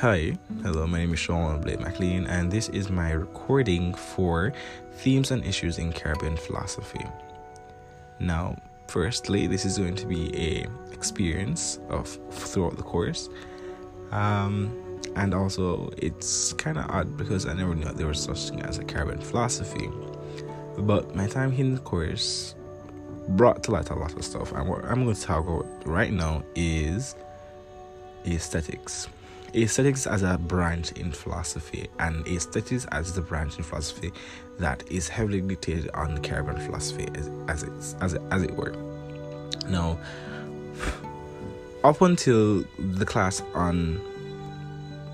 Hi, hello, my name is Sean Blake McLean, and this is my recording for themes and issues in Caribbean philosophy. Now, firstly, this is going to be a experience of throughout the course, um, and also it's kind of odd because I never knew there was such thing as a Caribbean philosophy. But my time in the course brought to light a lot of stuff, and what I'm going to talk about right now is aesthetics aesthetics as a branch in philosophy and aesthetics as the branch in philosophy that is heavily dictated on Caribbean philosophy as, as, it, as, as it were. Now, up until the class on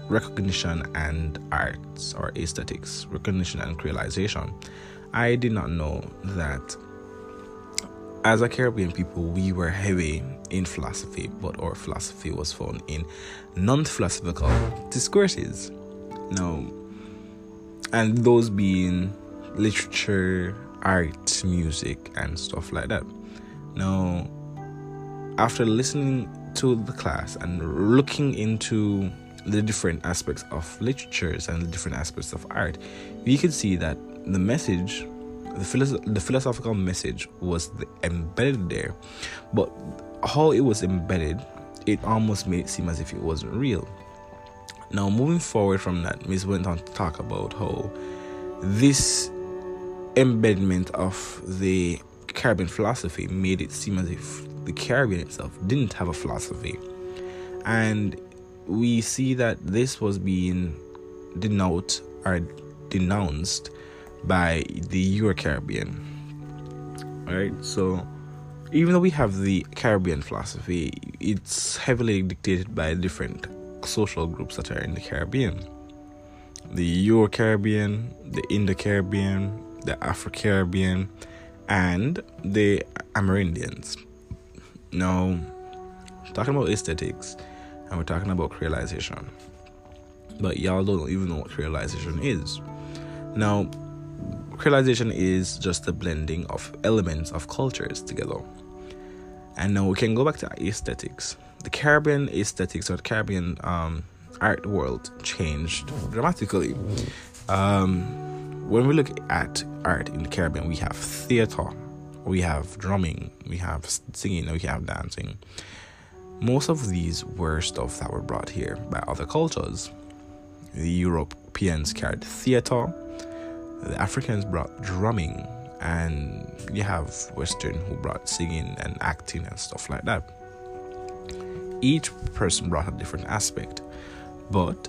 recognition and arts or aesthetics, recognition and creolization, I did not know that as a Caribbean people, we were heavy in philosophy, but our philosophy was found in non philosophical discourses. Now, and those being literature, art, music, and stuff like that. Now, after listening to the class and looking into the different aspects of literatures and the different aspects of art, we could see that the message, the, philosoph- the philosophical message, was the, embedded there, but how it was embedded, it almost made it seem as if it wasn't real. Now, moving forward from that, Miss went on to talk about how this embedment of the Caribbean philosophy made it seem as if the Caribbean itself didn't have a philosophy. And we see that this was being denounced or denounced by the Euro Caribbean. Alright, so even though we have the Caribbean philosophy, it's heavily dictated by different social groups that are in the Caribbean. The Euro Caribbean, the Indo Caribbean, the Afro Caribbean, and the Amerindians. Now, talking about aesthetics, and we're talking about creolization. But y'all don't even know what creolization is. Now, creolization is just the blending of elements of cultures together. And now we can go back to aesthetics. The Caribbean aesthetics or the Caribbean um, art world changed dramatically. Um, when we look at art in the Caribbean, we have theater, we have drumming, we have singing, we have dancing. Most of these were stuff that were brought here by other cultures. The Europeans carried theater, the Africans brought drumming, and you have Western who brought singing and acting and stuff like that. Each person brought a different aspect, but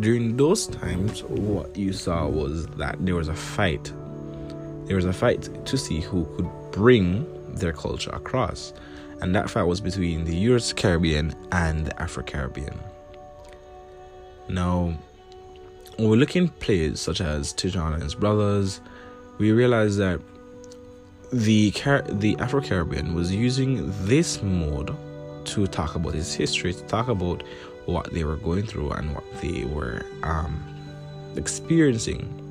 during those times, what you saw was that there was a fight. There was a fight to see who could bring their culture across, and that fight was between the Euro Caribbean and the Afro Caribbean. Now, when we look in plays such as Ti-Jean and his brothers, we realize that the Car- the Afro Caribbean was using this mode to talk about its history, to talk about what they were going through and what they were um, experiencing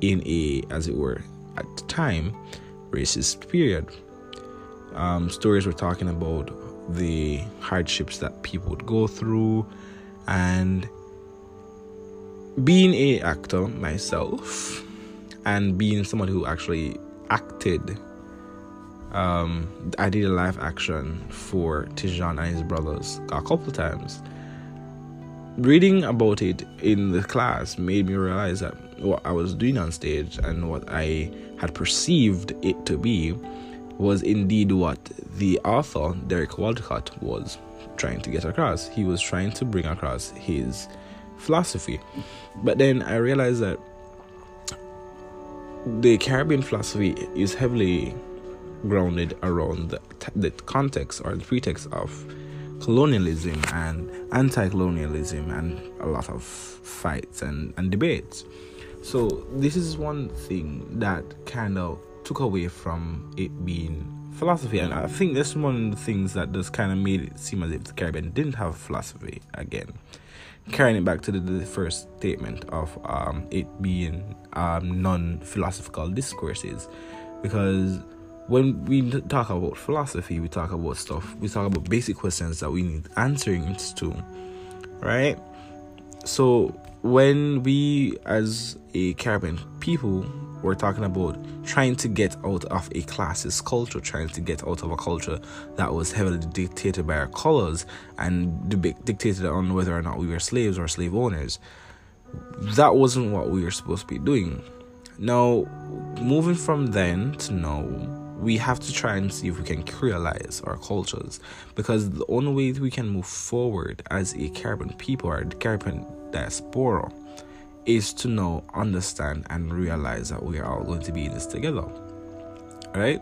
in a, as it were, at the time, racist period. Um, stories were talking about the hardships that people would go through, and being a actor myself, and being someone who actually acted. Um, I did a live action for Ti-Jean and his brothers a couple times. Reading about it in the class made me realize that what I was doing on stage and what I had perceived it to be was indeed what the author, Derek Walcott, was trying to get across. He was trying to bring across his philosophy. But then I realized that the Caribbean philosophy is heavily grounded around the, the context or the pretext of colonialism and anti-colonialism and a lot of fights and, and debates. So this is one thing that kind of took away from it being philosophy, and I think that's one of the things that just kind of made it seem as if the Caribbean didn't have philosophy again carrying it back to the, the first statement of um, it being um, non-philosophical discourses. Because when we talk about philosophy we talk about stuff we talk about basic questions that we need answering to right? So when we as a Caribbean people were talking about trying to get out of a classist culture, trying to get out of a culture that was heavily dictated by our colors and dictated on whether or not we were slaves or slave owners. That wasn't what we were supposed to be doing. Now, moving from then to now, we have to try and see if we can creolize our cultures because the only way we can move forward as a Caribbean people or the Caribbean diaspora is to know, understand, and realize that we are all going to be in this together. Right?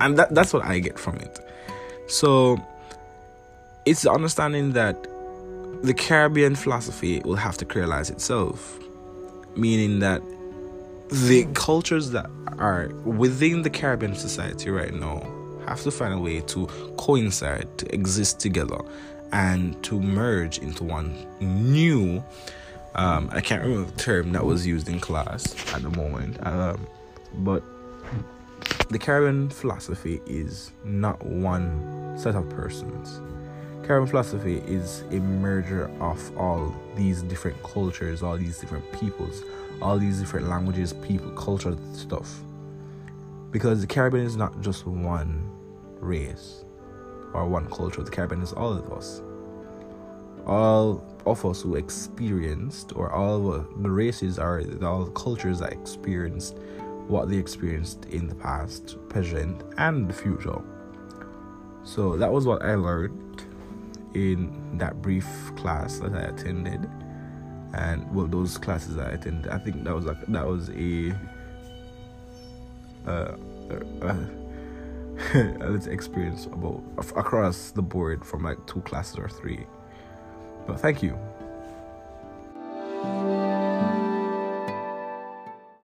And that, that's what I get from it. So it's the understanding that the Caribbean philosophy will have to creolize itself, meaning that the cultures that are within the Caribbean society right now have to find a way to coincide, to exist together, and to merge into one new. Um, I can't remember the term that was used in class at the moment, um, but the Caribbean philosophy is not one set of persons. Caribbean philosophy is a merger of all these different cultures, all these different peoples, all these different languages, people, culture, stuff. Because the Caribbean is not just one race or one culture, the Caribbean is all of us. All of us who experienced, or all the races are all cultures that experienced what they experienced in the past, present, and the future. So that was what I learned in that brief class that I attended and well those classes I attended I think that was like that was a uh, uh, let's experience about across the board from like two classes or three but thank you